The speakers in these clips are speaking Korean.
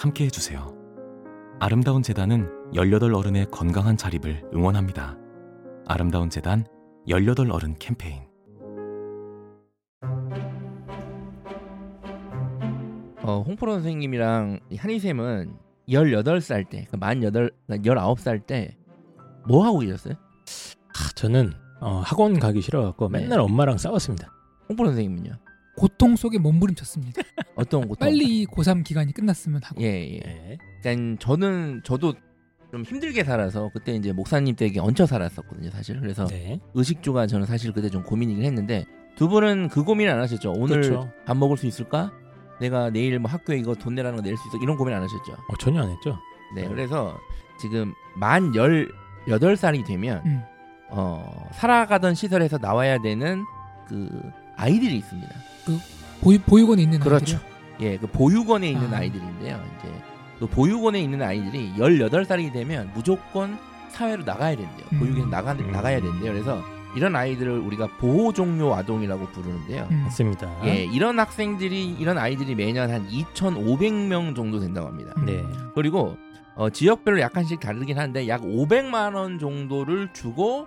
함께 해주세요. 아름다운 재단은 18 어른의 건강한 자립을 응원합니다. 아름다운 재단 18 어른 캠페인. 어, 홍프로 선생님이랑 이 한희쌤은 18살 때, 그만 8, 19살 때 뭐 하고 계셨어요? 아, 저는 어, 학원 가기 싫어갖고 네. 맨날 엄마랑 싸웠습니다. 홍프로 선생님은요? 고통 속에 몸부림쳤습니다. 어떤 곳? 빨리 고3 기간이 끝났으면 하고. 예, 예. 네. 그러니까 저는 저도 좀 힘들게 살아서 그때 이제 목사님 댁에 얹혀 살았었거든요, 사실. 그래서 네. 의식주가 저는 사실 그때 좀 고민이긴 했는데 두 분은 그 고민 안 하셨죠? 오늘 그렇죠. 밥 먹을 수 있을까? 내가 내일 뭐 학교에 이거 돈 내라는 거 낼 수 있어? 이런 고민 안 하셨죠? 어, 전혀 안 했죠. 네, 그래서 지금 만 18살이 되면 음. 어, 살아가던 시설에서 나와야 되는 그 아이들이 있습니다. 보유, 보육원에 있는 그렇죠. 아이들이요? 예, 그 보육원에 있는 아. 아. 이들인데요 이제 그 보육원에 있는 아이들이 18살이 되면 무조건 사회로 나가야 된대요. 음. 보육에서 나가 음. 나가야 된대요. 그래서 이런 아이들을 우리가 보호 종료 아동이라고 부르는데요. 음. 맞습니다. 예, 이런 학생들이 이런 아이들이 매년 한 2,500명 정도 된다고 합니다. 음. 네. 그리고 어, 지역별로 약간씩 다르긴 한데 약 500만 원 정도를 주고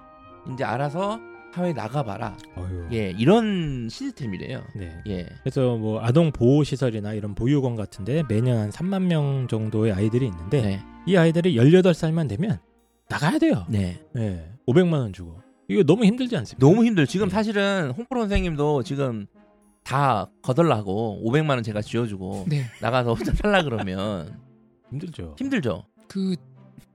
이제 알아서 사회 에 나가봐라. 어휴. 예, 이런 시스템이래요. 네. 예, 그래서 뭐 아동 보호 시설이나 이런 보육원 같은데 매년 한 3만 명 정도의 아이들이 있는데 네, 이 아이들이 18살만 되면 나가야 돼요. 네. 네. 500만 원 주고. 이거 너무 힘들지 않습니까? 너무 힘들. 지금 네. 사실은 홍프로 선생님도 지금 다 거덜나고 500만 원 제가 쥐어주고 네. 나가서 혼자 살라 그러면 힘들죠. 힘들죠. 그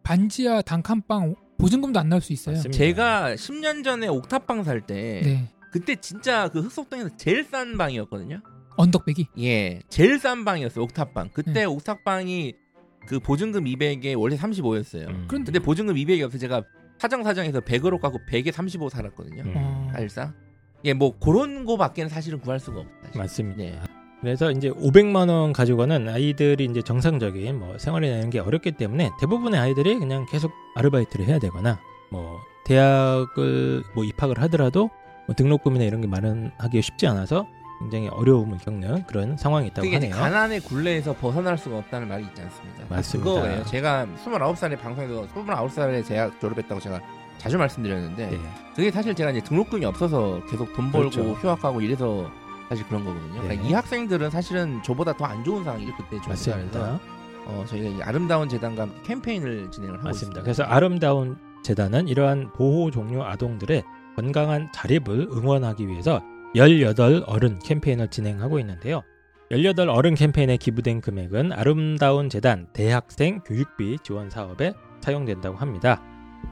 반지하 단칸방 보증금도 안 나올 수 있어요. 맞습니다. 제가 10년 전에 옥탑방 살 때 네. 그때 진짜 그 흑석동에서 제일 싼 방이었거든요. 언덕배기. 예, 제일 싼 방이었어요. 옥탑방. 그때 네. 옥탑방이 그 보증금 200에 원래 35였어요. 음. 그런데 근데 보증금 200이 없어 서 제가 사정 사정해서 100으로 깎고 100에 35 살았거든요. 음. 어, 사실상. 예, 뭐 그런 거밖에는 사실은 구할 수가 없다. 맞습니다. 네. 그래서 이제 500만 원 가지고는 아이들이 이제 정상적인 뭐 생활이 되는 게 어렵기 때문에 대부분의 아이들이 그냥 계속 아르바이트를 해야 되거나 뭐 대학을 뭐 입학을 하더라도 뭐 등록금이나 이런 게 마련하기 쉽지 않아서 굉장히 어려움을 겪는 그런 상황이 있다고 하네요. 가난의 굴레에서 벗어날 수가 없다는 말이 있지 않습니까? 맞습니다. 그거예요. 제가 29살에 방송에서 29살에 대학 졸업했다고 제가 자주 말씀드렸는데 네. 그게 사실 제가 이제 등록금이 없어서 계속 돈 벌고 그렇죠. 휴학하고 이래서 사실 그런 거거든요. 그러니까 네. 이 학생들은 사실은 저보다 더 안 좋은 상황이죠 그때 맞습니다. 어, 저희가 이 아름다운 재단과 함께 캠페인을 진행을 하고 맞습니다. 있습니다. 그래서 아름다운 재단은 이러한 보호 종료 아동들의 건강한 자립을 응원하기 위해서 18 어른 캠페인을 진행하고 있는데요. 18 어른 캠페인에 기부된 금액은 아름다운 재단 대학생 교육비 지원 사업에 사용된다고 합니다.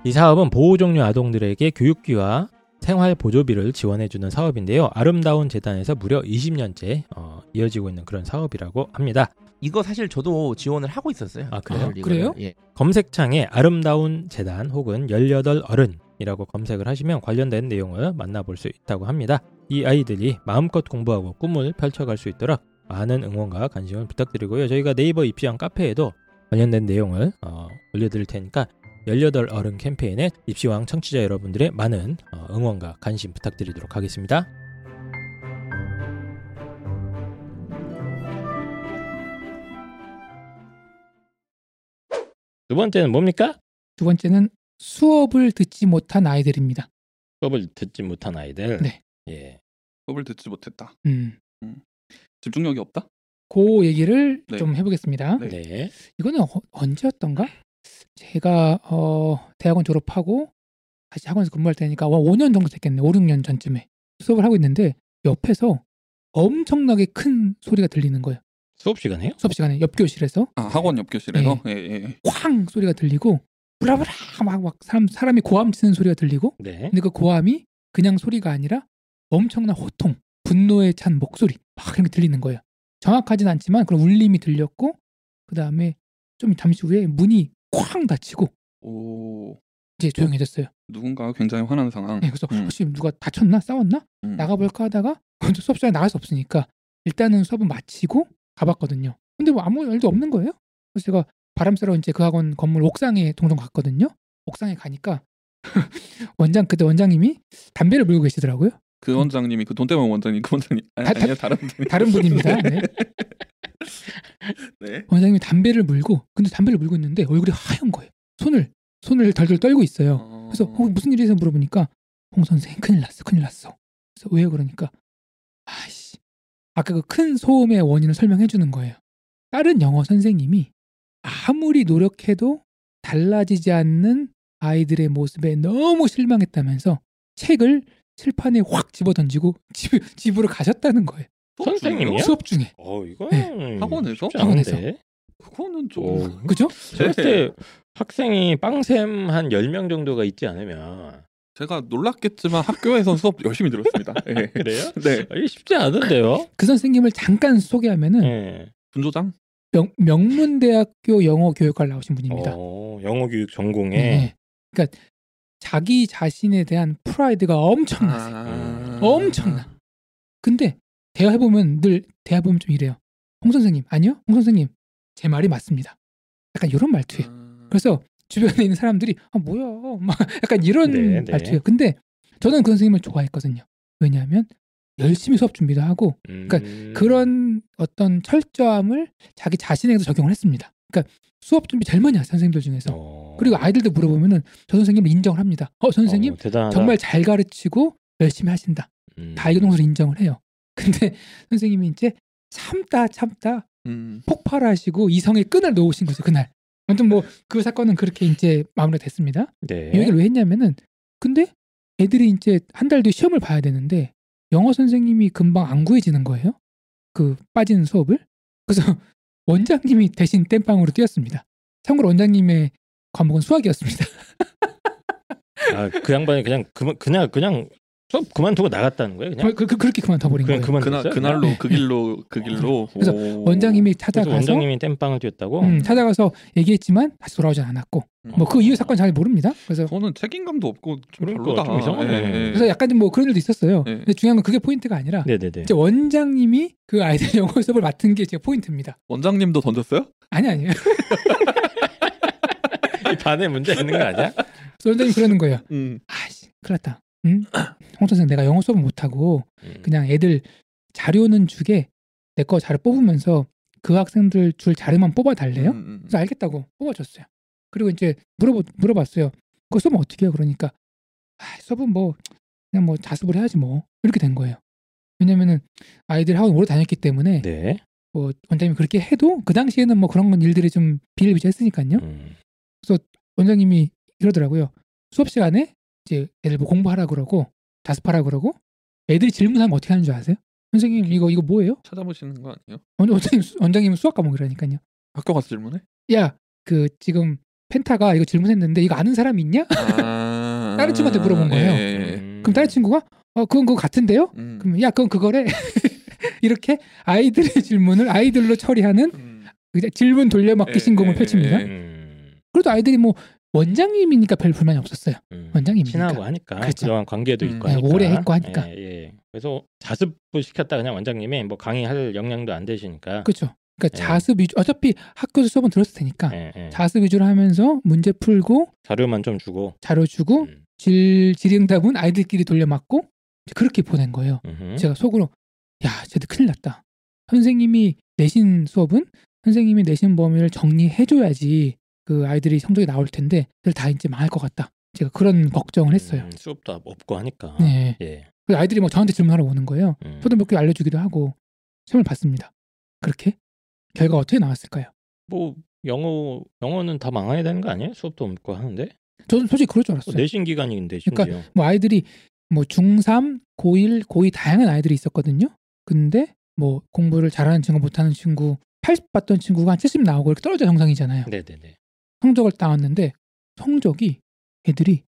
이 사업은 보호 종료 아동들에게 교육비와 생활 보조비를 지원해주는 사업인데요. 아름다운 재단에서 무려 20년째 어, 이어지고 있는 그런 사업이라고 합니다. 이거 사실 저도 지원을 하고 있었어요. 아, 그래요? 이거를. 그래요? 예. 검색창에 아름다운 재단 혹은 18 어른이라고 검색을 하시면 관련된 내용을 만나볼 수 있다고 합니다. 이 아이들이 마음껏 공부하고 꿈을 펼쳐갈 수 있도록 많은 응원과 관심을 부탁드리고요. 저희가 네이버 입시왕 카페에도 관련된 내용을 어, 올려드릴 테니까 18 어른 캠페인에 입시왕 청취자 여러분들의 많은 어, 응원과 관심 부탁드리도록 하겠습니다. 두 번째는 뭡니까? 두 번째는 수업을 듣지 못한 아이들입니다. 수업을 듣지 못한 아이들. 네. 예. 수업을 듣지 못했다. 음. 집중력이 없다. 그 얘기를 네. 좀 해보겠습니다. 네. 네. 이거는 어- 언제였던가? 제가 어, 대학원 졸업하고 다시 학원에서 근무할 때니까 5년 정도 됐겠네. 5, 6년 전쯤에 수업을 하고 있는데 옆에서 엄청나게 큰 소리가 들리는 거예요. 수업 시간에요? 수업 시간에 옆 교실에서 아 학원 옆 교실에서 예, 예. 쾅 소리가 들리고 브라브라 막, 막 사람 사람이 고함 치는 소리가 들리고 네. 근데 그 고함이 그냥 소리가 아니라 엄청난 호통, 분노에 찬 목소리 막 이렇게 들리는 거예요. 정확하진 않지만 그런 울림이 들렸고 그 다음에 좀 잠시 후에 문이 쾅 닫히고 오 이제 조용해졌어요. 누군가 굉장히 화난 상황. 네, 그래서 음. 혹시 누가 다쳤나 싸웠나 음. 나가볼까 하다가 먼저 수업 시간에 나갈 수 없으니까 일단은 수업은 마치고 가봤거든요. 근데 뭐 아무 일도 없는 거예요. 그래서 제가 바람 쐬러 이제 그 학원 건물 옥상에 동동 갔거든요. 옥상에 가니까 원장 그때 원장님이 담배를 물고 계시더라고요. 그 원장님이 그 돈 때문에 원장님 그 원장님 아니, 다- 다- 아니요 다른 분이 다른 분입니다. 네. 네. 원장님이 담배를 물고 근데 담배를 물고 있는데 얼굴이 하얀 거예요. 손을 손을 덜덜 떨고 있어요. 어... 그래서 어, 무슨 일이세요 물어보니까 홍 선생 큰일 났어 큰일 났어. 그래서 왜 그러니까 아씨 아까 그 큰 소음의 원인을 설명해 주는 거예요. 다른 영어 선생님이 아무리 노력해도 달라지지 않는 아이들의 모습에 너무 실망했다면서 책을 칠판에 확 집어 던지고 집, 집으로 가셨다는 거예요. 선생님이요? 수업 중에. 어 이거 네. 학원에서? 학원에서. 그거는 좀 오. 그죠? 제가 때 학생이 빵샘 한 10명 정도가 있지 않으면 제가 놀랐겠지만 학교에서 수업 열심히 들었습니다. 예. 그래요? 네. 이게 쉽지 않은데요? 그 선생님을 잠깐 소개하면은 네. 분조장? 명, 명문대학교 영어 교육과를 나오신 분입니다. 어, 영어 교육 전공에 네. 그러니까 자기 자신에 대한 프라이드가 엄청나세요. 아... 엄청나. 근데 대화해 보면 늘 대화 보면 좀 이래요. 홍 선생님 아니요, 홍 선생님 제 말이 맞습니다. 약간 이런 말투예요. 아... 그래서 주변에 있는 사람들이 아 뭐야, 막 약간 이런 네, 네. 말투예요. 근데 저는 그 선생님을 좋아했거든요. 왜냐하면 열심히 수업 준비도 하고 그러니까 음. 그런 어떤 철저함을 자기 자신에게도 적용을 했습니다. 그러니까 수업 준비 제일 많이 하세요 선생님들 중에서. 어. 그리고 아이들도 물어보면은 저 선생님을 인정을 합니다. 어 선생님 어. 정말 잘 가르치고 열심히 하신다. 음. 다 이동서로 인정을 해요. 근데 선생님이 이제 참다 참다 음. 폭발하시고 이성의 끈을 놓으신 거죠 그날. 아무튼 뭐 그 사건은 그렇게 이제 마무리가 됐습니다. 네. 이 얘기를 왜 했냐면은 근데 애들이 이제 한 달 뒤에 시험을 봐야 되는데 영어 선생님이 금방 안 구해지는 거예요. 그 빠진 수업을. 그래서 원장님이 대신 땜빵으로 뛰었습니다. 참고로 원장님의 과목은 수학이었습니다. 아, 그 양반이 그냥 그만 그냥 수업 그만두고 나갔다는 거예요, 그냥. 그, 그, 그 렇게 그만둬버린 그냥 거예요. 그만 그날 그날로 네. 그 길로 그 길로 그래서 오. 원장님이 그래서 찾아가서 원장님이 땜빵을 뛰었다고. 음, 찾아가서 얘기했지만 다시 돌아오지 않았고 음. 뭐그 이후 사건 잘 모릅니다. 그래서 저는 책임감도 없고 좀 별로다. 좀 이상하네. 예, 예. 그래서 약간 좀뭐 그런 일도 있었어요. 네. 근데 중요한 건 그게 포인트가 아니라 네네네. 이제 원장님이 그 아이들 영어 수업을 맡은 게 제 포인트입니다. 원장님도 던졌어요? 아니 아니에요. 이 반에 문제 있는 거 아니야? 그래서 원장님 그러는 거예요. 음. 아씨, 큰일 났다. 응? 홍 선생 내가 영어 수업을 못하고 음. 그냥 애들 자료는 주게 내 거 자료 뽑으면서 그 학생들 줄 자료만 뽑아달래요. 음, 음. 그래서 알겠다고 뽑아줬어요. 그리고 이제 물어보, 물어봤어요. 그거 수업은 어떻게 해요? 그러니까 아, 수업은 뭐 그냥 뭐 자습을 해야지 뭐 이렇게 된 거예요. 왜냐면은 아이들 학원 오래 다녔기 때문에 네. 뭐 원장님이 그렇게 해도 그 당시에는 뭐 그런 건 일들이 좀 비일비재했으니까요. 음. 원장님이 이러더라고요. 수업 시간에 이제 애들 뭐 공부하라 그러고 자습하라 그러고 애들이 질문하면 어떻게 하는 줄 아세요? 선생님 이거 이거 뭐예요? 찾아보시는 거 아니에요? 원- 원장님 수- 원장님은 수학 과목이라니까요. 학교 가서 질문해? 야 그 지금 펜타가 이거 질문했는데 이거 아는 사람 있냐? 아... 다른 친구한테 물어본 거예요. 예, 예, 예. 음. 그럼 다른 친구가 어 그건 그거 같은데요? 음. 그럼 야 그건 그거래. 이렇게 아이들의 질문을 아이들로 처리하는 음. 질문 돌려막기 예, 신공을 예, 펼칩니다. 예. 음. 그래도 아이들이 뭐 원장님이니까 별 불만이 없었어요. 음. 원장님이니까. 친하고 하니까 그렇죠. 그동안 관계도 음. 있고 네, 하니까 오래 했고 하니까. 예, 예. 그래서 자습부 시켰다 그냥 원장님이 뭐 강의할 역량도 안 되시니까 그렇죠. 그러니까 예. 자습 위주 어차피 학교에서 수업은 들었을 테니까 예, 예. 자습 위주로 하면서 문제 풀고 자료만 좀 주고 자료 주고 음. 질 질의응답은 아이들끼리 돌려막고 이제 그렇게 보낸 거예요. 음흠. 제가 속으로 야 쟤들 큰일 났다. 선생님이 내신 수업은 선생님이 내신 범위를 정리해줘야지 그 아이들이 성적이 나올 텐데 다 이제 망할 것 같다. 제가 그런 걱정을 했어요. 음, 수업도 없고 하니까 네. 예. 그 아이들이 뭐 저한테 질문하러 오는 거예요. 음. 저도 몇 개 알려주기도 하고 시험을 봤습니다. 그렇게 결과 어떻게 나왔을까요? 뭐 영어 영어는 다 망해야 되는 거 아니에요? 수업도 없고 하는데 저는 솔직히 그럴 줄뭐 알았어요. 내신 기간인데 심지어 그러니까 뭐 아이들이 뭐 중3, 고1, 고2 다양한 아이들이 있었거든요. 근데 뭐 공부를 잘하는 친구, 못하는 친구, 80 받던 친구가 한 70 나오고 이렇게 떨어져 정상이잖아요. 네네네 성적을 따왔는데 성적이 애들이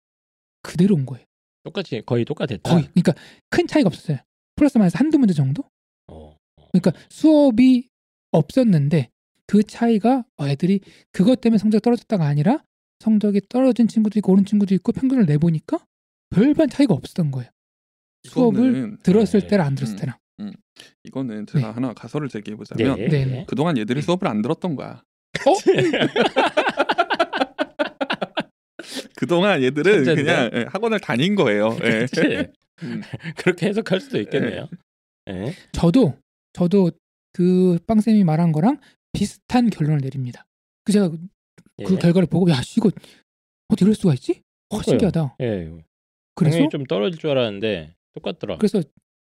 그대로 온 거예요. 똑같이 거의 똑같았다. 거의 그러니까 큰 차이가 없었어요. 플러스 마이너스 한두 문제 정도? 어. 어. 그러니까 수업이 없었는데 그 차이가 어, 애들이 그것 때문에 성적이 떨어졌다가 아니라 성적이 떨어진 친구도 있고 오른 친구도 있고 평균을 내보니까 별반 차이가 없었던 거예요. 수업을 들었을 네. 때랑 안 들었을 음. 때랑. 이거는 제가 네. 하나 가설을 제기해 보자면 네. 네. 그동안 얘들이 수업을 안 들었던 거야. 어? 그동안 얘들은 천재인데? 그냥 예, 학원을 다닌 거예요. 예. 음. 그렇게 해석할 수도 있겠네요. 예. 저도 저도 그 빵쌤이 말한 거랑 비슷한 결론을 내립니다. 그 제가 그 예. 결과를 보고 야 씨, 이거 어떻게 이럴 수가 있지? 어. 신기하다. 예. 그래서 좀 떨어질 줄 알았는데 똑같더라. 그래서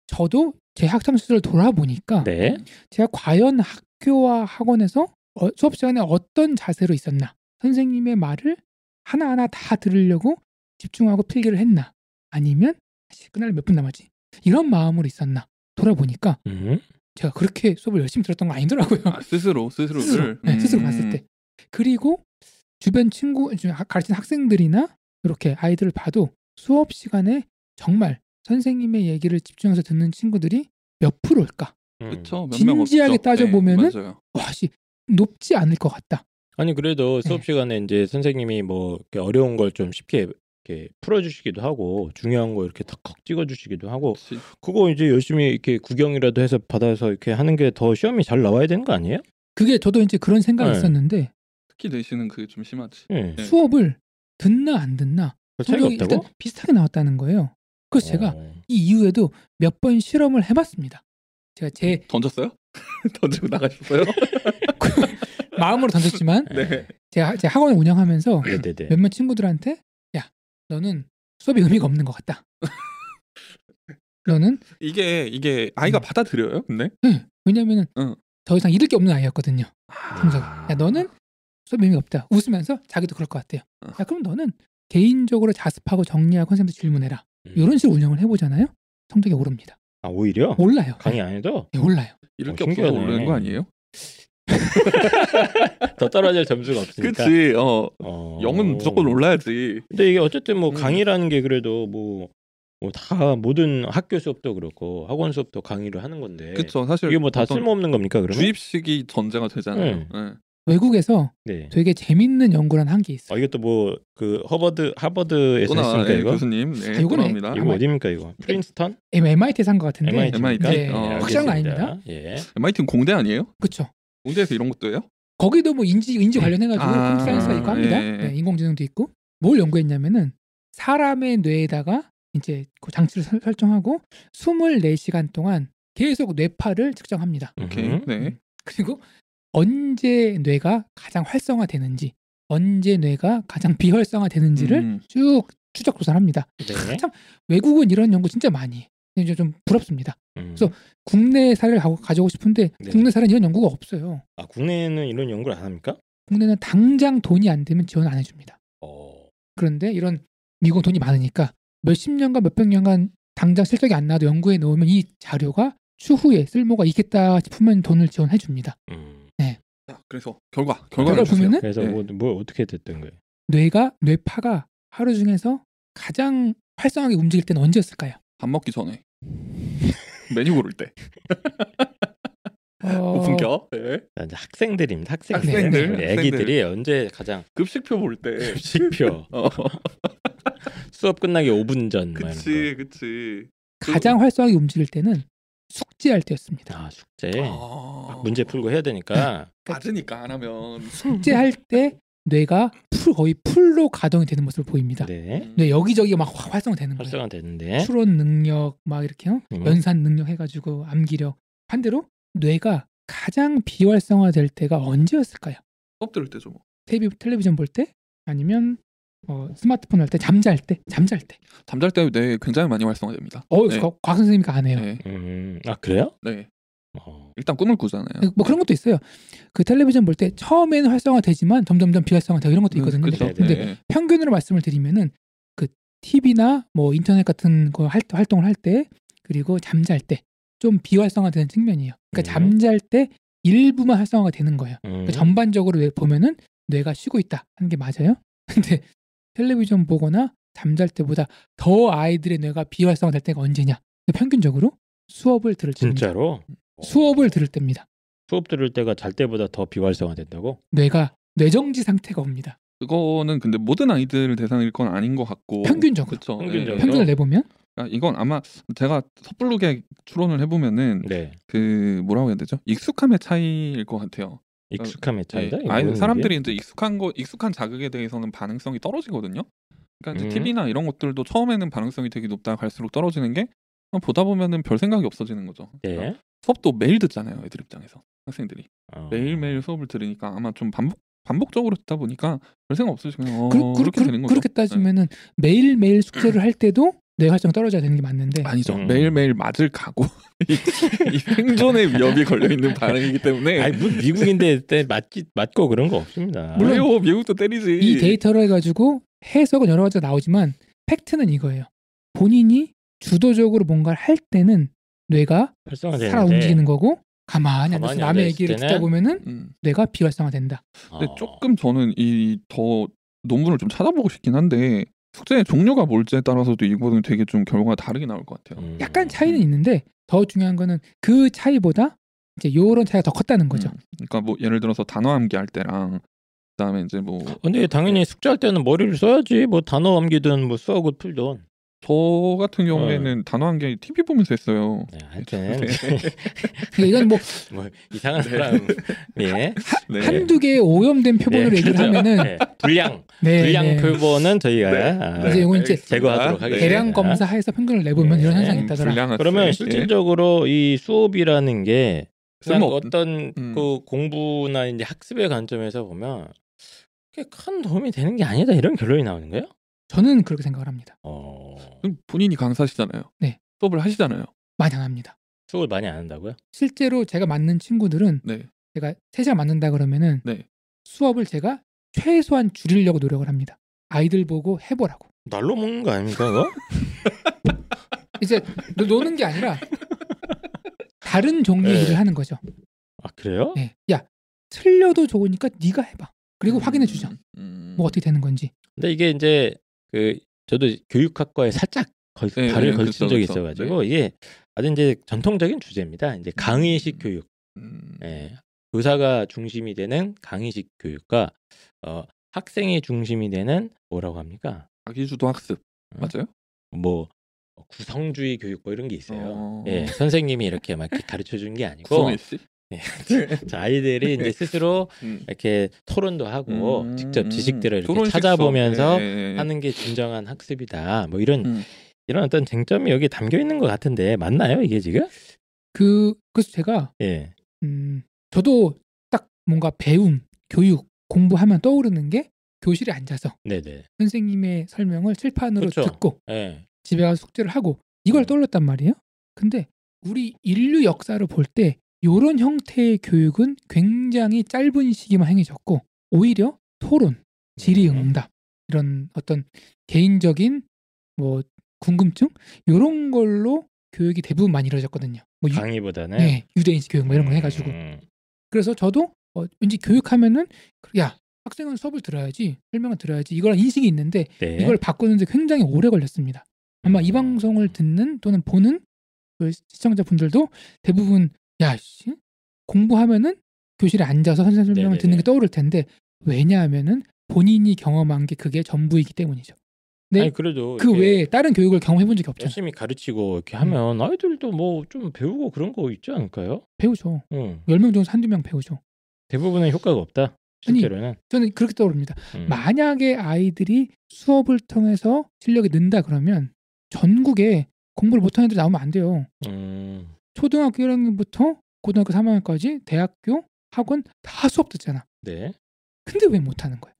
저도 제 학창 시절을 돌아보니까 네. 제가 과연 학교와 학원에서 어, 수업 시간에 어떤 자세로 있었나 선생님의 말을 하나하나 다 들으려고 집중하고 필기를 했나 아니면 그날 몇 분 남았지 이런 마음으로 있었나 돌아보니까 음. 제가 그렇게 수업을 열심히 들었던 거 아니더라고요 아, 스스로 스스로를 스스로, 네, 스스로 음. 봤을 때 그리고 주변 친구 주- 가르치는 학생들이나 이렇게 아이들을 봐도 수업 시간에 정말 선생님의 얘기를 집중해서 듣는 친구들이 몇 프로일까 음. 몇명 진지하게 없죠. 따져 보면은 네. 와씨 높지 않을 것 같다 아니 그래도 수업 네. 시간에 이제 선생님이 뭐 이렇게 어려운 걸 좀 쉽게 이렇게 풀어주시기도 하고 중요한 거 이렇게 턱턱 찍어주시기도 하고. 그거 이제 열심히 이렇게 구경이라도 해서 받아서 이렇게 하는 게 더 시험이 잘 나와야 되는 거 아니에요? 그게 저도 이제 그런 생각이 네. 있었는데 특히 내신은 그게 좀 심하지. 예. 네. 수업을 듣나 안 듣나 별 차이가 성적이 없다고? 일단 비슷하게 나왔다는 거예요. 그래서 제가 어. 이 이후에도 몇 번 실험을 해봤습니다. 제가 제 던졌어요? 던지고 나가셨어요? 마음으로 던졌지만 네. 제가 제 학원을 운영하면서 네네네. 몇몇 친구들한테 야 너는 수업이 의미가 없는 것 같다. 너는 이게 이게 아이가 음. 받아들여요? 근데 네, 왜냐면은 응. 더 이상 잃을 게 없는 아이였거든요. 성적. 아. 야 너는 수업 의미가 없다. 웃으면서 자기도 그럴 것 같아요. 어. 야 그럼 너는 개인적으로 자습하고 정리하고 선생님한테 질문해라. 음. 이런 식으로 운영을 해보잖아요. 성적이 오릅니다. 아 오히려 올라요. 강의 안 해도 네, 올라요. 이럴 어, 게 없어서. 오르는 거 아니에요? 더 떨어질 점수가 없으니까. 그치. 어. 어. 영은 무조건 올라야지. 근데 이게 어쨌든 뭐 음. 강의라는 게 그래도 뭐 뭐 다 모든 학교 수업도 그렇고 학원 수업도 강의를 하는 건데 그쵸. 사실 이게 뭐 다 쓸모없는 겁니까 그러면? 주입식이 전제가 되잖아요. 네. 외국에서 네. 되게 재밌는 연구를 한게 있어요. 어 이것도 뭐그 허버드 하버드에서 또 했으니까 예, 이거 교수님. 네, 아, 또 요거네. 나옵니다. 이거 어디입니까 이거? 프린스턴? MIT에서 한 것 같은데. MIT. 네, 어, 확실한 건 알겠습니다. 아닙니다. 예. MIT는 공대 아니에요? 그렇죠. 공대에서 이런 것도 해요? 거기도 뭐 인지 인지 관련해가지고 아, 컴퓨터 사이언스가 있고 합니다. 예. 네, 인공지능도 있고 뭘 연구했냐면은 사람의 뇌에다가 이제 그 장치를 설- 설정하고 24시간 동안 계속 뇌파를 측정합니다. 오케이. 음. 네. 그리고 언제 뇌가 가장 활성화되는지, 언제 뇌가 가장 비활성화되는지를 음. 쭉 추적 조사를 합니다. 네. 참 외국은 이런 연구 진짜 많이 해요. 이제 좀 부럽습니다. 음. 그래서 국내 사례를 가져오고 싶은데 네. 국내 사례는 이런 연구가 없어요. 아 국내에는 이런 연구를 안 합니까? 국내는 당장 돈이 안 되면 지원 안 해줍니다. 어. 그런데 이런 미국 돈이 많으니까 몇십 년간 몇백 년간 당장 실적이 안 나도 연구해 놓으면 이 자료가 추후에 쓸모가 있겠다 싶으면 돈을 지원해 줍니다. 음. 자, 그래서 결과 결과 결과를. 보면은 그래서 네. 뭐, 뭐 어떻게 됐던 거예요? 뇌가 뇌파가 하루 중에서 가장 활성하게 움직일 때는 언제였을까요? 밥 먹기 전에 메뉴 고를 때 어, 고품격 네. 아, 이제 학생들입니다. 학생들. 학생들, 네, 학생들. 애기들이 언제 가장 급식표 볼때 식표 어, 수업 끝나기 5분 전. 그치 그치 가장 활성하게 움직일 때는 숙제할 거. 때였습니다. 아 숙제. 아, 문제 풀고 해야 되니까. 맞으니까 안 하면 숙제할 때 뇌가 풀 거의 풀로 가동이 되는 모습을 보입니다. 네. 뇌 여기저기 막 활- 활성화되는 거예요. 활성화 되는데. 추론 능력 막 이렇게 요 음. 연산 능력 해가지고 암기력 반대로 뇌가 가장 비활성화될 때가 언제였을까요? 수업 들을 때죠 뭐. 텔레비, 텔레비전 볼 때 아니면 어, 스마트폰 할 때 잠잘 때 잠잘 때. 잠잘 때 뇌 굉장히 많이 활성화됩니다. 어 네. 과- 과학 선생님이니까 안 해요. 네. 음. 아 그래요? 네. 어. 일단 꿈을 꾸잖아요. 뭐 그런 것도 있어요. 그 텔레비전 볼 때 처음에는 활성화되지만 점점점 비활성화되고 이런 것도 있거든요. 그쵸? 네, 근데 네. 평균으로 말씀을 드리면은 그 TV나 뭐 인터넷 같은 거 할, 활동을 할 때 그리고 잠잘 때 좀 비활성화되는 측면이에요. 그러니까 음. 잠잘 때 일부만 활성화가 되는 거예요. 음. 그러니까 전반적으로 뇌 보면은 뇌가 쉬고 있다 하는 게 맞아요. 근데 텔레비전 보거나 잠잘 때보다 더 아이들의 뇌가 비활성화될 때가 언제냐? 평균적으로 수업을 들을 때입니다. 진짜로? 수업을 들을 때입니다. 수업 들을 때가 잘 때보다 더 비활성화된다고? 뇌가 뇌정지 상태가 옵니다. 그거는 근데 모든 아이들 대상일 건 아닌 것 같고 평균적으로. 그쵸. 평균적으로. 예. 평균을 내보면 그러니까 이건 아마 제가 섣불르게 추론을 해보면은 네. 그 뭐라고 해야 되죠? 익숙함의 차이일 것 같아요. 익숙함의 차이다. 예. 이거 아이 뭐는 사람들이 이제 익숙한 거 익숙한 자극에 대해서는 반응성이 떨어지거든요. 그러니까 이제 음. TV나 이런 것들도 처음에는 반응성이 되게 높다 갈수록 떨어지는 게 보다 보면은 별 생각이 없어지는 거죠. 이게? 그러니까 네. 수업도 매일 듣잖아요, 애들 입장에서 학생들이 어. 매일 매일 수업을 들으니까 아마 좀 반복 반복적으로 듣다 보니까 별 생각 없으시고 그냥 어, 그, 그, 그 렇게 그, 되는 거죠. 그렇게 따지면은 매일 매일 숙제를 할 때도 뇌 활성 떨어져야 되는 게 맞는데 네. 아니죠. 음. 매일 매일 맞을 각오 이, 이 생존의 위협이 걸려 있는 반응이기 때문에 아니 미국인데 때 맞기 맞고 그런 거 없습니다. 물론 미국도 때리지. 이 데이터를 해가지고 해석은 여러 가지가 나오지만 팩트는 이거예요. 본인이 주도적으로 뭔가를 할 때는 뇌가 살아 움직이는 거고 가만히 앉아서 가만히 남의 얘기를 듣다 보면은 음. 뇌가 비활성화된다. 근데 어. 조금 저는 이 더 논문을 좀 찾아보고 싶긴 한데 숙제의 종류가 뭘지에 따라서도 이거는 되게 좀 결과가 다르게 나올 것 같아요. 음. 약간 차이는 있는데 더 중요한 거는 그 차이보다 이제 요런 차이가 더 컸다는 거죠. 음. 그러니까 뭐 예를 들어서 단어 암기 할 때랑 그다음에 이제 뭐저 근데 당연히 숙제할 때는 머리를 써야지. 뭐 단어 암기든 뭐 수학을 풀든. 같은 경우에는 단어 암기 TV 보면서 했어요. 네, 하여튼 네. 그러니까 이건 뭐 뭐 이상한 사람 예. 네. 한두 개의 오염된 표본으로 네, 얘기를 그렇죠. 하면은 네, 불량 네, 불량 네. 표본은 저희가 네. 아, 이제 이건 이제 제거하도록 네. 하겠습니다. 대량 검사해서 평균을 내보면 네. 이런 현상이 음, 있다더라. 그러면 네. 실질적으로 이 수업이라는 게 그냥 어떤 음. 그 공부나 이제 학습의 관점에서 보면 큰 도움이 되는 게 아니다 이런 결론이 나오는 거예요? 저는 그렇게 생각을 합니다. 어, 그럼 본인이 강사시잖아요. 네. 수업을 하시잖아요. 많이 안 합니다. 수업을 많이 안 한다고요? 실제로 제가 맞는 친구들은 네. 제가 3시간 맞는다 그러면은 네. 수업을 제가 최소한 줄이려고 노력을 합니다. 아이들 보고 해보라고. 날로 먹는 거 아닙니까 그거? 이제 노- 노는 게 아니라 다른 종류의 네. 일을 하는 거죠. 아 그래요? 네. 야 틀려도 좋으니까 네가 해봐. 그리고 음, 확인해 주자. 음. 뭐 어떻게 되는 건지. 근데 이게 이제 그 저도 교육학과에 살짝 걸, 네, 발을 네, 걸친 그쵸, 적이 그쵸. 있어가지고 이게 아주 이제 전통적인 주제입니다. 이제 강의식 음. 교육, 음. 예, 교사가 중심이 되는 강의식 교육과 어, 학생이 중심이 되는 뭐라고 합니까? 자기주도 학습 어? 맞아요? 뭐 구성주의 교육 뭐 이런 게 있어요. 어. 예, 선생님이 이렇게 막 가르쳐 주는 게 아니고. 자, 아이들이 이제 스스로 음. 이렇게 토론도 하고 음, 직접 음. 지식들을 이렇게. 찾아보면서 예, 예, 예. 하는 게 진정한 학습이다. 뭐 이런 음. 이런 어떤 쟁점이 여기 담겨 있는 것 같은데 맞나요 이게 지금? 그 그래서 제가 예. 음 저도 딱 뭔가 배움, 교육, 공부하면 떠오르는 게 교실에 앉아서 네네. 선생님의 설명을 칠판으로 그렇죠. 듣고 예. 집에 가서 숙제를 하고 이걸 음. 떠올렸단 말이에요. 근데 우리 인류 역사를 볼 때 이런 형태의 교육은 굉장히 짧은 시기만 행해졌고 오히려 토론, 질의응답 이런 어떤 개인적인 뭐 궁금증 이런 걸로 교육이 대부분 많이 이루어졌거든요. 뭐 유, 강의보다는 네, 유대인식 교육 뭐 이런 거 해가지고 음, 그래서 저도 어, 왠지 교육하면은 야 학생은 수업을 들어야지 설명을 들어야지 이거랑 인식이 있는데 네. 이걸 바꾸는데 굉장히 오래 걸렸습니다. 아마 이 음. 방송을 듣는 또는 보는 그 시청자분들도 대부분 야 씨, 공부하면은 교실에 앉아서 선생님 설명을. 듣는 게 떠오를 텐데 왜냐하면은 본인이 경험한 게 그게 전부이기 때문이죠. 네, 아니 그래도 그 외에 다른 교육을 경험해 본 적이 없잖아요. 열심히 가르치고 이렇게 음. 하면 아이들도 뭐 좀 배우고 그런 거 있지 않을까요? 배우죠. 응. 10명 중에서 한두 명 배우죠. 대부분은 효과가 없다. 아니, 실제로는. 저는 그렇게 떠오릅니다. 음. 만약에 아이들이 수업을 통해서 실력이 는다 그러면 전국에 공부를 못하는 애들이 나오면 안 돼요. 음. 초등학교 1학년부터 고등학교 3학년까지 대학교 학원 다 수업 듣잖아. 네. 근데 왜 못하는 거야?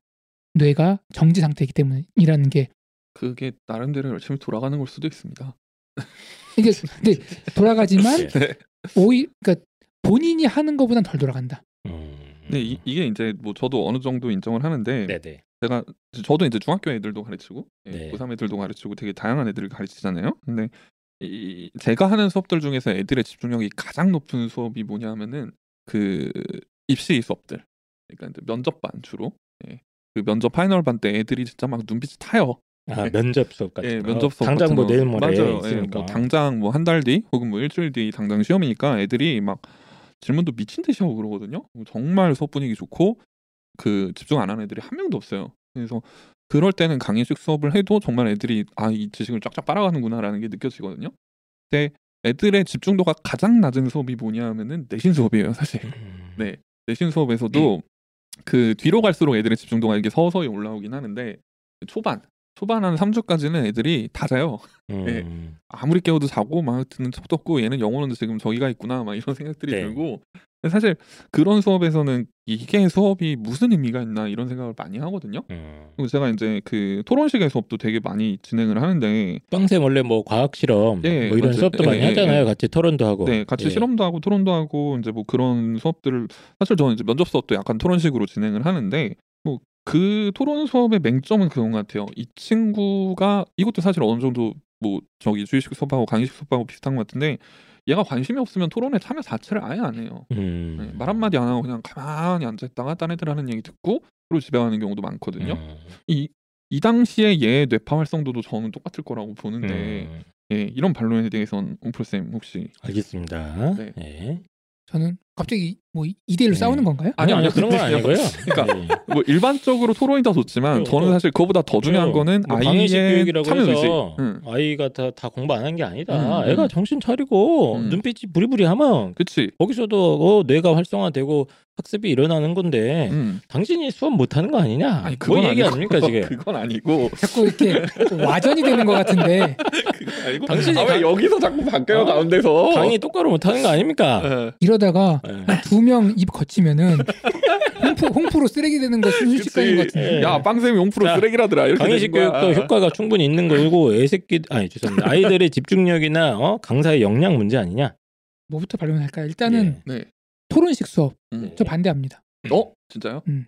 뇌가 정지 상태이기 때문이라는 게 그게 나름대로 열심히 돌아가는 걸 수도 있습니다. 이게 근데 돌아가지만 네. 오히 그러니까 본인이 하는 것보단 덜 돌아간다. 음. 근데 이, 이게 이제 뭐 저도 어느 정도 인정을 하는데 네네. 제가 저도 이제 중학교 애들도 가르치고 예, 네. 고3 애들도 가르치고 되게 다양한 애들을 가르치잖아요. 근데 이, 제가 하는 수업들 중에서 애들의 집중력이 가장 높은 수업이 뭐냐면은 그 입시 수업들. 그러니까 면접반 주로. 예. 그 면접 파이널 반 때 애들이 진짜 막 눈빛이 타요. 아 면접 수업 같은 예, 거. 면접 수업 당장 뭐 거. 내일 모레 맞아요. 예. 뭐 당장 뭐 한 달 뒤 혹은 뭐 일주일 뒤 당장 시험이니까 애들이 막 질문도 미친 듯이 하고 그러거든요. 정말 수업 분위기 좋고 그 집중 안 하는 애들이 한 명도 없어요. 그래서 그럴 때는 강의식 수업을 해도 정말 애들이 아 이 지식을 쫙쫙 빨아가는구나라는 게 느껴지거든요. 근데 애들의 집중도가 가장 낮은 수업이 뭐냐 하면은 내신 수업이에요, 사실. 음. 네. 내신 수업에서도 그 뒤로 갈수록 애들의 집중도가 이게 서서히 올라오긴 하는데 초반 초반 한 3주까지는 애들이 다 자요. 네. 음. 아무리 깨워도 자고 막 듣는 척도 없고 얘는 영어는 지금 저기가 있구나 막 이런 생각들이 네. 들고 사실 그런 수업에서는 이게 수업이 무슨 의미가 있나 이런 생각을 많이 하거든요. 음. 그리고 제가 이제 그 토론식의 수업도 되게 많이 진행을 하는데 빵쌤 원래 뭐 과학 실험 예, 뭐 이런 맞아요. 수업도 예, 많이 예, 하잖아요. 예. 같이 토론도 하고. 네 같이 예. 실험도 하고 토론도 하고 이제 뭐 그런 수업들을 사실 저는 이제 면접 수업도 약간 토론식으로 진행을 하는데 뭐 그 토론 수업의 맹점은 그런 것 같아요. 이 친구가 이것도 사실 어느 정도 뭐 저기 주의식 수업하고 강의식 수업하고 비슷한 것 같은데 얘가 관심이 없으면 토론에 참여 자체를 아예 안 해요. 음. 네, 말 한마디 안 하고 그냥 가만히 앉아 있다가 딴 애들 하는 얘기 듣고 그리고 집에 가는 경우도 많거든요. 음. 이, 이 당시에 얘의 뇌파 활성도도 저는 똑같을 거라고 보는데 음. 예, 이런 반론에 대해서는 웅프로쌤 혹시 알겠습니다. 네. 예. 저는 갑자기 뭐 2대1로 네. 싸우는 건가요? 아니, 아니, 아니요. 그런 건 아니고요. 그러니까 예. 뭐 일반적으로 토론이 더 좋지만 그, 저는 그, 사실 그거보다 더 중요한 거는 뭐 아이의 교육이라고 참여 의식. 해서 응. 아이가 다, 다 공부 안 한 게 아니다. 음, 애가 음. 정신 차리고 음. 눈빛이 부리부리하면 그치. 거기서도 어, 뇌가 활성화되고 학습이 일어나는 건데 음. 당신이 수업 못하는 거 아니냐? 아니 뭐 그건 얘기 아니고, 아닙니까 지금? 그건 아니고 자꾸 이렇게 와전이 되는 것 같은데 당신이 아, 왜 강- 여기서 자꾸 바뀌어요 어? 가운데서 강의 똑바로 못하는 거 아닙니까? 예. 이러다가 예. 두명 입 거치면은 홍프, 홍프로 쓰레기 되는 거 순식간인 것 같은데 예. 야 빵쌤이 용프로 자, 쓰레기라더라 이렇게 강의식. 교육도 효과가 충분히 있는 거고 애새끼 아니 죄송합니다 아이들의 집중력이나 어? 강사의 역량 문제 아니냐? 뭐부터 발론할까요? 일단은 네. 토론식 수업 음. 저 반대합니다. 어 진짜요? 음.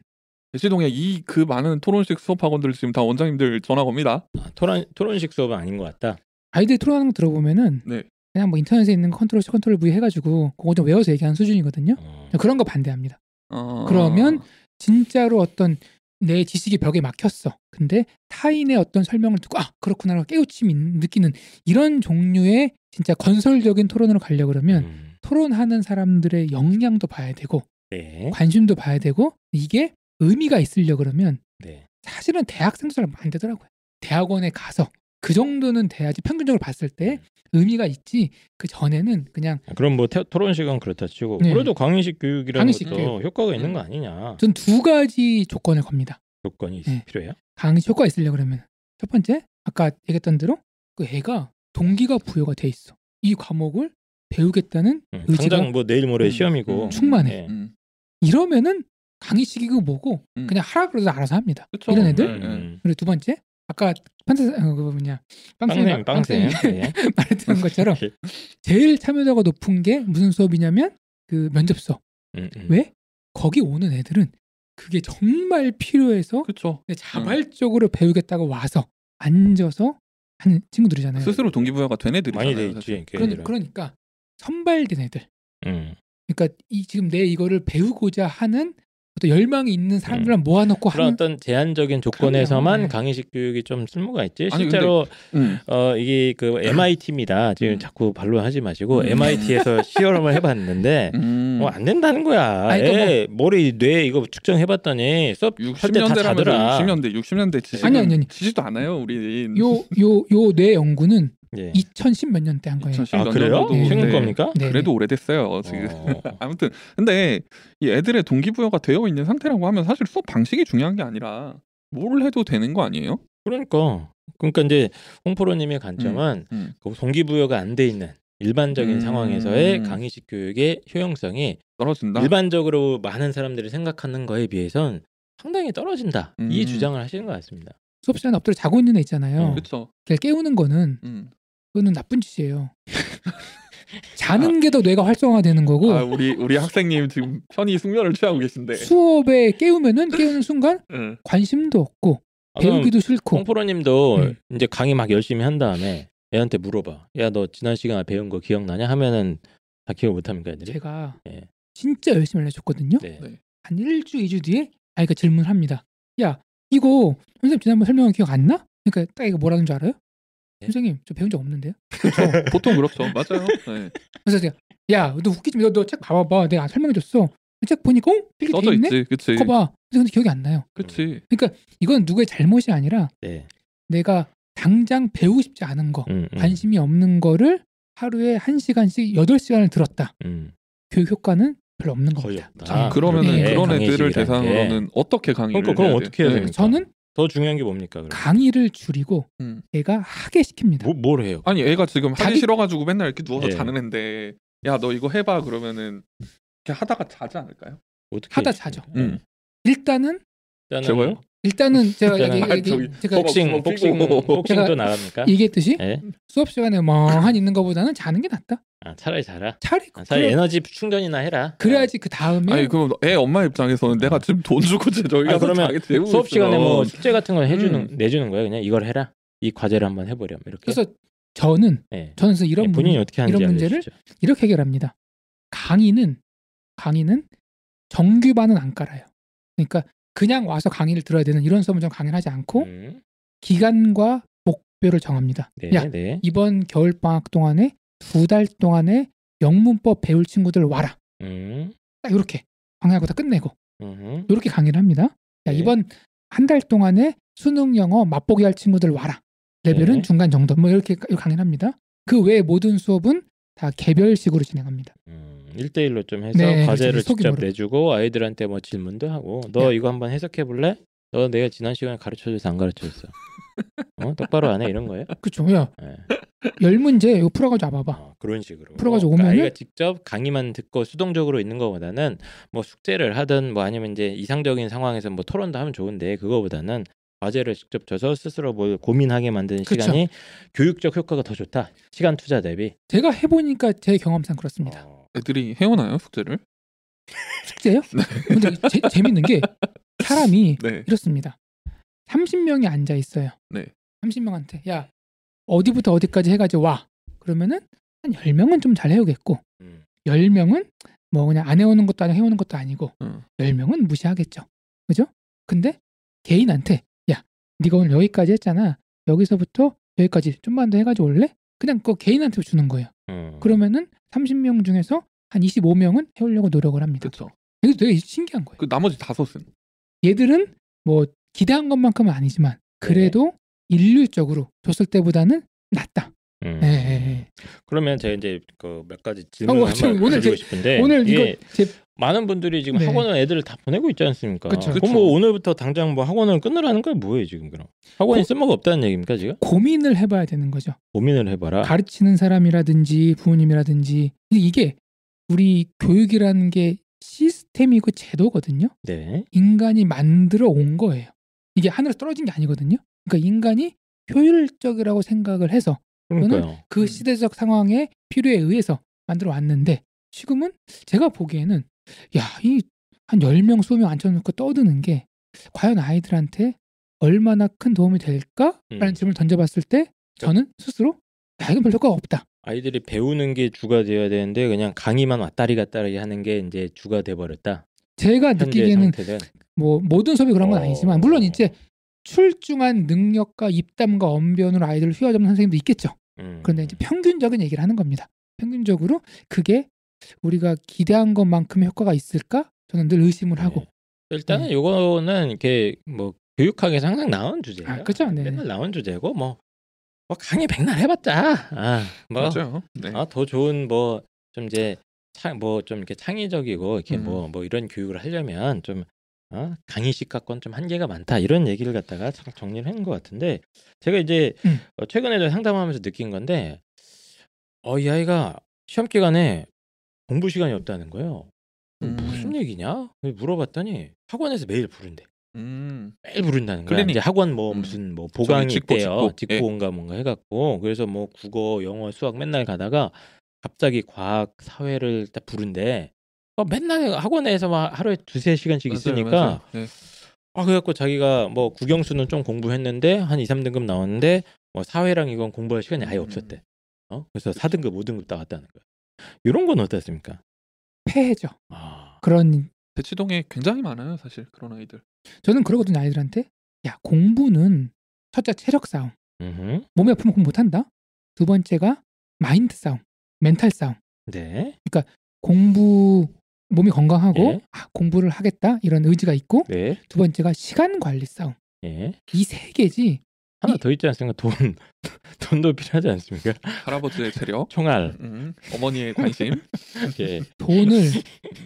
대시동에 이 그 많은 토론식 수업 학원들 지금 다 원장님들 전화 겁니다. 아, 토론 토론식 수업은 아닌 것 같다. 아이들 토론하는 거 들어보면은 네. 그냥 뭐 인터넷에 있는 컨트롤 C 컨트롤 V 해가지고 그거 좀 외워서 얘기하는 수준이거든요. 어. 그런 거 반대합니다. 어... 그러면 진짜로 어떤 내 지식이 벽에 막혔어. 근데 타인의 어떤 설명을 듣고 아 그렇구나 깨우침이 느끼는 이런 종류의 진짜 건설적인 토론으로 가려 고 그러면 음. 토론하는 사람들의 역량도 봐야 되고 네. 관심도 봐야 되고 이게 의미가 있으려 그러면 네. 사실은 대학생도 잘안 되더라고요. 대학원에 가서 그 정도는 돼야지 평균적으로 봤을 때 의미가 있지 그 전에는 그냥 그럼 뭐 태- 토론식은 그렇다 치고 네. 그래도 강의식 교육이라는 강의식 것도 교육. 효과가 있는 거 아니냐? 전 두 가지 조건을 겁니다. 조건이 있- 네. 필요해요? 강의 효과가 있으려 그러면 첫 번째 아까 얘기했던 대로 그 애가 동기가 부여가 돼 있어. 이 과목을 배우겠다는 음, 의지가 당장 뭐 내일 모레 음, 시험이고 음. 충만해. 네. 음. 이러면은 강의식이고 뭐고 음. 그냥 하라 그래도 알아서 합니다. 그쵸. 이런 애들? 네, 네. 음. 그리고 두 번째 아까 판사 어, 그거 뭐냐 빵쌤 빵쌤. 네. 말했던 것처럼 제일 참여도가 높은 게 무슨 수업이냐면 그 면접 수업. 음, 음. 왜? 거기 오는 애들은 그게 정말 필요해서 그쵸. 자발적으로 배우겠다고 와서 앉아서 하는 친구들이잖아요. 스스로 동기부여가 된 애들이잖아요. 많이 돼 있지. 사실. 그 그러, 애들은. 그러니까 선발된 애들. 음. 그러니까 이 지금 내 이거를 배우고자 하는 어떤 열망이 있는 사람들만 모아놓고 그런 하는 어떤 제한적인 조건에서만. 네. 강의식 교육이 좀 쓸모가 있지. 아니, 실제로 음. 어 이게 그 MIT입니다. 지금 음. 자꾸 반론하지 마시고 음. MIT에서 시험을 해봤는데 음. 뭐안 된다는 거야. 아니, 그러니까 애 머리 뇌 이거 측정해봤더니 수업 할때다 60년대라면 자더라. 60년대, 60년대 지식 아니, 아니, 아니. 지지도 않아요, 우리. 요요요 뇌 연구는 예. 2010 몇 년 때 한 거예요. 2010아 그래요? 네. 최근 네. 겁니까? 네, 그래도 네. 오래됐어요, 지금. 어. 아무튼 근데 이 애들의 동기부여가 되어 있는 상태라고 하면 사실 수업 방식이 중요한 게 아니라 뭘 해도 되는 거 아니에요? 그러니까 그러니까 이제 홍프로님의 관점은 음. 그 동기부여가 안 돼 있는 일반적인 음. 상황에서의 강의식 교육의 효용성이 떨어진다. 일반적으로 많은 사람들이 생각하는 거에 비해선 상당히 떨어진다. 이 음. 주장을 하시는 것 같습니다. 수업 시간에 엎드려 자고 있는 애 있잖아요. 음. 그렇죠. 걔를 깨우는 거는 음. 그거는 나쁜 짓이에요. 자는 게더 뇌가 활성화되는 거고 아, 우리 우리 학생님 지금 편히 숙면을 취하고 계신데. 수업에 깨우면은 깨우는 순간 응. 관심도 없고 아, 배우기도 싫고 홍프로님도 음. 이제 강의 막 열심히 한 다음에 애한테 물어봐. 야 너 지난 시간에 배운 거 기억나냐? 하면은 다 기억 못합니까 애들이? 제가 예. 진짜 열심히 알려줬거든요. 네. 네. 한 1주, 2주 뒤에 아이가 질문을 합니다. 야 이거 선생님 지난번 설명한 기억 안 나? 그러니까 딱 이거 뭐라는 줄 알아요? 네? 선생님 저 배운 적 없는데요. 보통 그렇죠. 맞아요. 네. 그래서 제가 야, 너 웃기지 마. 너책 봐봐봐. 내가 설명해줬어. 책 보니까 어? 필기 돼 써져 있네. 있지, 그치, 봐. 근데 기억이 안 나요. 그치. 이건 누구의 잘못이 아니라 네. 내가 당장 배우고 싶지 않은 거, 음, 음, 관심이 없는 거를 하루에 한 시간씩 여덟 시간을 들었다. 음. 교육 효과는 별로 없는 거의 겁니다. 없다. 저는. 그러면은 네. 그런 애들을 대상으로는 어떻게 강의를 그러니까 그럼 해야 어떻게 해야 돼? 됩니까? 저는 더 중요한 게 뭡니까? 그럼? 강의를 줄이고 음. 애가 하게 시킵니다. 뭐, 뭘 해요? 아니 애가 지금 하기 자기- 싫어가지고 맨날 이렇게 누워서 예. 자는 앤데 야 너 이거 해봐 그러면은 이렇게 하다가 자지 않을까요? 어떻게 하다? 자죠. 음. 일단은 제가요? 일단은 제가 저기 제가 복싱 복싱. 복싱도 나갑니까? 얘기했듯이 예? 수업 시간에 멍하니 있는 것보다는 자는 게 낫다. 아, 차라리 자라. 차라리 아, 차라리 그래, 에너지 충전이나 해라. 그래야지 그 다음에 아니 그럼 애 엄마 입장에서는 내가 지금 돈 주고 제 저희 아니, 가서 그러면 수업 시간에. 뭐 숙제 같은 거 해주는 음. 내주는 거예요. 그냥 이걸 해라. 이 과제를 한번 해보렴 이렇게. 그래서 저는 예. 저는 그래서 이런 예, 본인이 문- 어떻게 하는지 이런 문제를 알려주시죠. 이렇게 해결합니다. 강의는 강의는 정규반은 안 깔아요. 그러니까 그냥 와서 강의를 들어야 되는 이런 수업은 좀 강의를 하지 않고 음. 기간과 목표를 정합니다. 네, 야 네. 이번 겨울 방학 동안에 두 달 동안에 영문법 배울 친구들 와라. 음. 딱 이렇게 방해하고 다 끝내고 음. 이렇게 강의를 합니다. 야 네. 이번 한 달 동안에 수능 영어 맛보기 할 친구들 와라. 레벨은 네. 중간 정도. 뭐 이렇게 강의를 합니다. 그 외 모든 수업은 다 개별식으로 진행합니다. 음, 1대1로 좀 해서 네, 과제를. 직접. 내주고 아이들한테 뭐 질문도 하고 너 네. 이거 한번 해석해 볼래? 너 내가 지난 시간에 가르쳐줘서 안 가르쳐줬어. 어? 똑바로 안 해 이런 거예요? 그렇죠. 야, 예. 열 문제 이거 풀어가지고 와봐봐. 어, 그런 식으로 풀어가지고 그러니까 오면은? 아이가 직접 강의만 듣고 수동적으로 있는 것보다는 뭐 숙제를 하든 뭐 아니면 이제 이상적인 상황에서 뭐 토론도 하면 좋은데 그거보다는 과제를 직접 져서 스스로 뭘 고민하게 만드는 그쵸. 시간이 교육적 효과가 더 좋다. 시간 투자 대비. 제가 해보니까 제 경험상 그렇습니다. 어, 애들이 해오나요 숙제를? 숙제요? 근데 제- 재밌는 게 사람이 네. 이렇습니다. 30명이 앉아 있어요. 네. 30명한테 야 어디부터 어디까지 해가지고 와. 그러면은 한 10명은 좀 잘 해오겠고 음. 10명은 뭐 그냥 안 해오는 것도 아니고 해오는 것도 아니고 음. 10명은 무시하겠죠. 그죠? 근데 개인한테 야 네가 오늘 여기까지 했잖아. 여기서부터 여기까지 좀만 더 해가지고 올래? 그냥 그 개인한테 주는 거예요. 음. 그러면은 30명 중에서 한 25명은 해오려고 노력을 합니다. 그렇죠. 이게 되게 신기한 거예요. 그 나머지 다섯은 얘들은 뭐 기대한 것만큼은 아니지만 그래도 일률적으로 줬을 때보다는 낫다. 음. 예, 예, 예. 그러면 제가 이제 그 몇 가지 질문을 어, 한번 오늘 드리고 제- 싶은데 오늘 이게 이거 제 많은 분들이 지금 네. 학원을 애들을 다 보내고 있지 않습니까? 그쵸. 그럼. 뭐 오늘부터 당장 뭐 학원을 끊으라는 건 뭐예요 지금 그럼? 학원이 고- 쓸모가 없다는 얘기입니까 지금? 고민을 해봐야 되는 거죠. 고민을 해봐라. 가르치는 사람이라든지 부모님이라든지 이게 우리 교육이라는 게 시스템이고 제도거든요. 네. 인간이 만들어 온 거예요. 이게 하늘에서 떨어진 게 아니거든요. 그러니까 인간이 효율적이라고 생각을 해서 그러니까요. 그 시대적 상황의 필요에 의해서 만들어 왔는데 지금은 제가 보기에는 야, 이한 10명, 20명 앉혀놓고 떠드는 게 과연 아이들한테 얼마나 큰 도움이 될까라는 음. 질문을 던져봤을 때 저는 스스로 야, 이건 별 효과가 없다. 아이들이 배우는 게 주가 되어야 되는데 그냥 강의만 왔다리 갔다리 하는 게 이제 주가 돼 버렸다. 제가 느끼기에는 상태는 뭐 모든 수업이 그런 건 어. 아니지만 물론 이제 출중한 능력과 입담과 언변으로 아이들을 휘어잡는 선생님도 있겠죠. 음. 그런데 이제 평균적인 얘기를 하는 겁니다. 평균적으로 그게 우리가 기대한 것만큼의 효과가 있을까? 저는 늘 의심을 하고 네. 일단은 네. 요거는 이렇게 뭐 교육학에서 항상 나온 주제예요. 아, 그죠? 네. 맨날 나온 주제고 뭐, 뭐 강의 백날 해봤자 아, 뭐 맞아요. 네. 아, 더 좋은 뭐 좀 이제 뭐좀 이렇게 창의적이고 이렇게 음. 뭐뭐 이런 교육을 하려면 좀 어? 강의식 갖고는 좀 한계가 많다 이런 얘기를 갖다가 참 정리를 한 것 같은데 제가 이제 음. 어, 최근에도 상담하면서 느낀 건데 어 이 아이가 시험 기간에 공부 시간이 없다는 거예요. 음. 무슨 얘기냐? 물어봤더니 학원에서 매일 부른대. 음. 매일 부른다는 거야. 클리닉. 이제 학원 뭐 음. 무슨 뭐 보강이 있대요. 직보. 예. 직보인가 뭔가 해갖고 그래서 뭐 국어, 영어, 수학 맨날 가다가 갑자기 과학, 사회를 딱 부른대. 어, 맨날 학원에서 막 하루에 두세 시간씩 맞아요, 있으니까 맞아요. 네. 아 그래갖고 자기가 뭐 국영수는 좀 공부했는데 한 2, 3등급 나왔는데 뭐 사회랑 이건 공부할 시간이 아예 음. 없었대. 어? 그래서 4등급, 5등급 따갔다는 거야. 이런 건 어떻습니까? 폐해죠. 아, 그런 대치동에 굉장히 많아요, 사실 그런 아이들. 저는 그러거든요 아이들한테 야 공부는 첫째 체력 싸움 음흠. 몸이 아프면 공부 못 한다. 두 번째가 마인드 싸움, 멘탈 싸움. 네. 공부 몸이 건강하고 예. 아, 공부를 하겠다 이런 의지가 있고 네. 두 번째가 시간 관리 싸움. 예. 이 세 개지. 하나 이- 더 있지 않습니까? 돈 돈도 필요하지 않습니까? 할아버지의 재력, 총알. 음, 어머니의 관심. 예. 돈을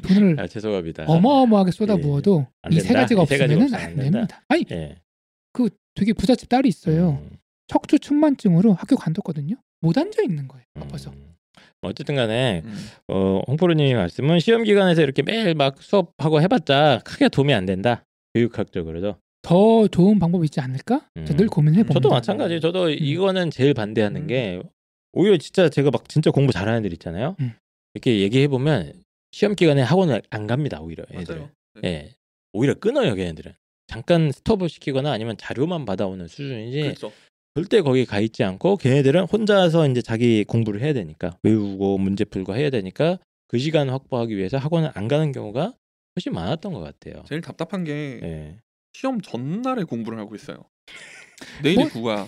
돈을 아 죄송합니다. 어마어마하게 쏟아부어도 이 세. 가지가 이세 가지가 없으면은 없으면 안 안. 됩니다. 아니 예. 그 되게 부잣집 딸이 있어요. 음, 척추 측만증으로 학교 관뒀거든요. 못 앉아 있는 거예요. 아파서. 음. 어쨌든 간에 음. 어, 홍프로님의 말씀은 시험 기간에서 이렇게 매일 막 수업하고 해봤자 크게 도움이 안 된다. 교육학적으로도. 더 좋은 방법이 있지 않을까? 저 음. 늘 고민해 봅니다. 저도 마찬가지. 저도 이거는 제일 반대하는 음. 게 오히려 진짜 제가 막 진짜 공부 잘하는 애들 있잖아요. 음. 이렇게 얘기해 보면 시험 기간에 학원을 안 갑니다. 오히려 애들은. 맞아요. 예. 오히려 끊어요, 걔네들은. 잠깐 스톱을 시키거나 아니면 자료만 받아오는 수준이지 그렇죠. 절대 거기 가 있지 않고 걔네들은 혼자서 이제 자기 공부를 해야 되니까 외우고 문제 풀고 해야 되니까 그 시간 확보하기 위해서 학원을 안 가는 경우가 훨씬 많았던 것 같아요. 제일 답답한 게 예. 시험 전날에 공부를 하고 있어요. 내일이 뭐? 국어야.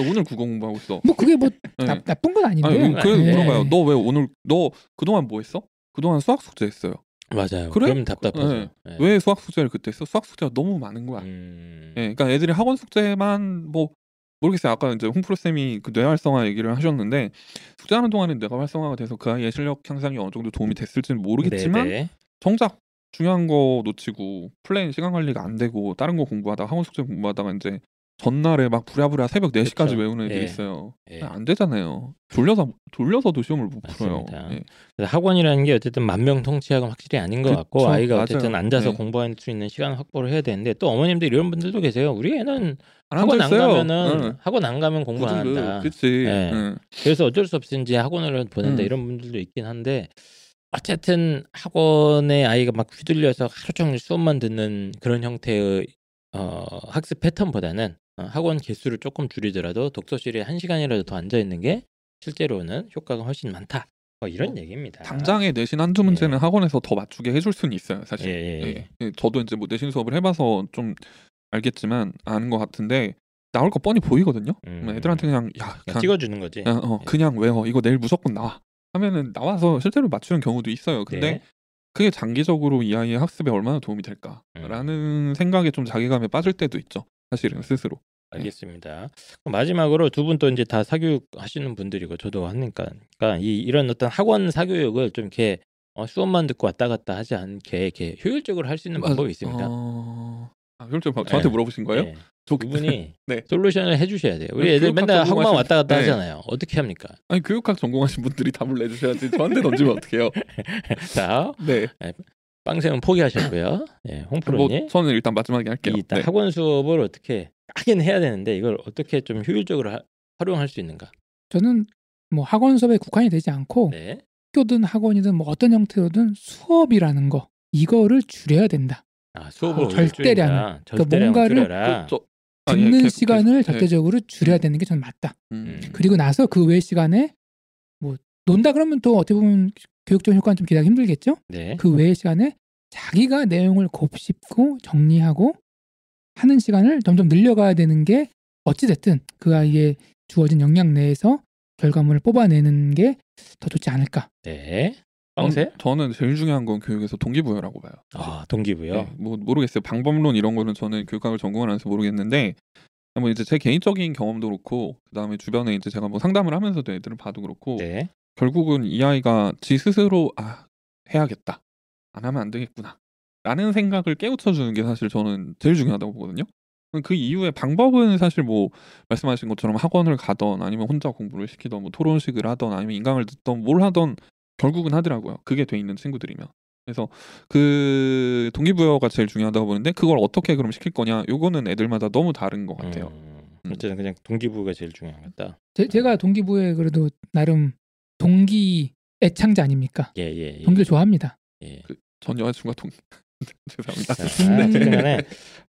오늘 국어 공부하고 있어. 뭐 그게 뭐 네. 나, 나쁜 건 아닌데. 아니, 그 네. 물어봐요. 너 왜 오늘 너 그동안 뭐 했어? 그동안 수학 숙제 했어요. 맞아요. 그래? 그럼 답답하죠. 예. 왜 수학 숙제를 그때 했어? 수학 숙제가 너무 많은 거야. 음. 예, 그러니까 애들이 학원 숙제만 뭐 모르겠어요. 아까 이제 홍프로 쌤이 그 뇌 활성화 얘기를 하셨는데 숙제하는 동안에 뇌가 활성화가 돼서 그 아이의 실력 향상이 어느 정도 도움이 됐을지는 모르겠지만 네네. 정작 중요한 거 놓치고 플랜 시간 관리가 안 되고 다른 거 공부하다가 학원 숙제 공부하다가 이제 전날에 막 부랴부랴 새벽 4시까지 그쵸. 외우는 애들이 예. 있어요. 예. 안 되잖아요. 졸려서 졸려서도 시험을 못 풀어요. 맞습니다. 예. 학원이라는 게 어쨌든 만명 통치약은 확실히 아닌 것 같고 그쵸, 아이가 맞아요. 어쨌든 앉아서 네. 공부할 수 있는 시간 확보를 해야 되는데 또 어머님들 이런 분들도 계세요. 우리 애는 안 학원 안. 가면은 응. 학원 안 가면 공부 안 한다. 그치. 예. 응. 그래서 어쩔 수 없이 이제 학원을 보낸다 음. 이런 분들도 있긴 한데 어쨌든 학원에 아이가 막 휘둘려서 하루 종일 수업만 듣는 그런 형태의 어, 학습 패턴보다는 어, 학원 개수를 조금 줄이더라도 독서실에 한 시간이라도 더 앉아 있는 게 실제로는 효과가 훨씬 많다. 뭐 이런 어, 얘기입니다. 당장에 내신 한두 문제는 예. 학원에서 더 맞추게 해줄 수는 있어요, 예, 사실. 예, 예. 예. 저도 이제 뭐 내신 수업을 해봐서 좀 알겠지만 아는 것 같은데 나올 거 뻔히 보이거든요. 음. 그러면 애들한테 그냥 야 그냥 찍어주는 거지. 그냥, 어, 예. 그냥 외워 이거 내일 무조건 나와 하면은 나와서 실제로 맞추는 경우도 있어요. 근데 네. 그게 장기적으로 이 아이의 학습에 얼마나 도움이 될까라는 생각에 좀 자괴감에 빠질 때도 있죠. 사실은 스스로. 알겠습니다. 그럼 마지막으로 두 분 또 이제 다 사교육 하시는 분들이고 저도 하니까 그러니까 이 이런 어떤 학원 사교육을 좀 이렇게 어, 수업만 듣고 왔다 갔다 하지 않게 이렇게 효율적으로 할 수 있는 방법이 있습니다. 어... 아, 그럼 좀 저한테 네. 물어보신 거예요? 네. 저- 두 분이 네. 솔루션을 해주셔야 돼요. 우리 네, 애들 맨날 학원 전공하신- 왔다 갔다 네. 하잖아요. 어떻게 합니까? 아니 교육학 전공하신 분들이 답을 내주셔야지 저한테 던지면 어떡해요? 자, 네. 빵쌤은 포기하셨고요. 예, 뭐 홍프로님 저는 일단 마지막에 할게요. 이 일단 네. 학원 수업을 어떻게 하긴 해야 되는데 이걸 어떻게 좀 효율적으로 하- 활용할 수 있는가? 저는 뭐 학원 수업에 국한이 되지 않고 네. 학교든 학원이든 뭐 어떤 형태로든 수업이라는 거 이거를 줄여야 된다. 아, 수업을 절대량을. 줄인다. 절대량을 뭔가를 줄여라. 그, 저, 아, 예, 듣는 계속, 시간을 계속. 예. 절대적으로 줄여야 되는 게 저는 맞다. 음. 음. 그리고 나서 그 외 시간에 뭐 논다 그러면 또 어떻게 보면 교육적 효과는 좀 기대하기 힘들겠죠. 네. 그 외의 시간에 자기가 내용을 곱씹고 정리하고 하는 시간을 점점 늘려가야 되는 게 어찌 됐든 그 아이의 주어진 역량 내에서 결과물을 뽑아내는 게 더 좋지 않을까. 네. 빵세? 전- 저는 제일 중요한 건 교육에서 동기부여라고 봐요. 아, 동기부여. 네, 뭐 모르겠어요. 방법론 이런 거는 저는 교육학을 전공을 안 해서 모르겠는데 뭐 이제 제 개인적인 경험도 그렇고 그다음에 주변에 이제 제가 뭐 상담을 하면서도 애들을 봐도 그렇고 네. 결국은 이 아이가 지 스스로 아 해야겠다. 안 하면 안 되겠구나. 라는 생각을 깨우쳐 주는 게 사실 저는 제일 중요하다고 보거든요. 그 이후에 방법은 사실 뭐 말씀하신 것처럼 학원을 가던 아니면 혼자 공부를 시키던 뭐 토론식을 하던 아니면 인강을 듣던 뭘 하던 결국은 하더라고요. 그게 돼 있는 친구들이면. 그래서 그 동기부여가 제일 중요하다고 보는데 그걸 어떻게 그럼 시킬 거냐? 요거는 애들마다 너무 다른 것 같아요. 음, 어쨌든 그냥 동기부가 제일 같다. 제, 제가 동기부에 그래도 나름 동기 애창자 아닙니까? 예, 예. 예. 동기를 좋아합니다. 예. 전 여자친구가 동 죄송합니다. 어쨌든 간에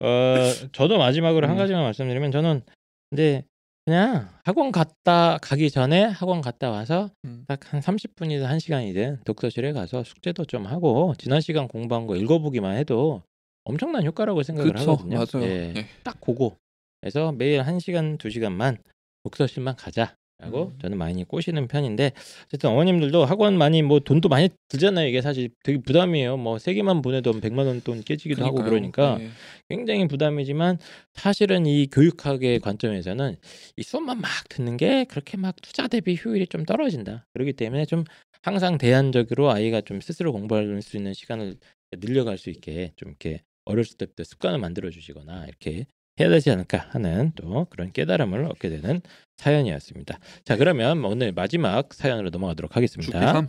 어, 저도 마지막으로 한 음. 가지만 말씀드리면 저는 근데 그냥 학원 갔다 가기 전에 학원 갔다 와서 음. 딱한 30분이든 1시간이든 독서실에 가서 숙제도 좀 하고 지난 시간 공부한 거 읽어보기만 해도 엄청난 효과라고 생각을 그쵸 하거든요. 맞아요 예, 예. 딱 그거. 그래서 매일 1시간, 2시간만 독서실만 가자. 라고 음. 저는 많이 꼬시는 편인데 어쨌든 어머님들도 학원 많이 뭐 돈도 많이 들잖아요. 이게 사실 되게 부담이에요. 뭐 세 개만 보내도 100만 원 돈 깨지기도 하고 그러니까요. 그러니까 네. 굉장히 부담이지만 사실은 이 교육학의 관점에서는 이 수업만 막 듣는 게 그렇게 막 투자 대비 효율이 좀 떨어진다. 그렇기 때문에 좀 항상 대안적으로 아이가 좀 스스로 공부할 수 있는 시간을 늘려갈 수 있게 좀 이렇게 어렸을 때부터 습관을 만들어 주시거나 이렇게 해야 되지 않을까 하는 또 그런 깨달음을 얻게 되는 사연이었습니다. 자 그러면 오늘 마지막 사연으로 넘어가도록 하겠습니다. 주피 3.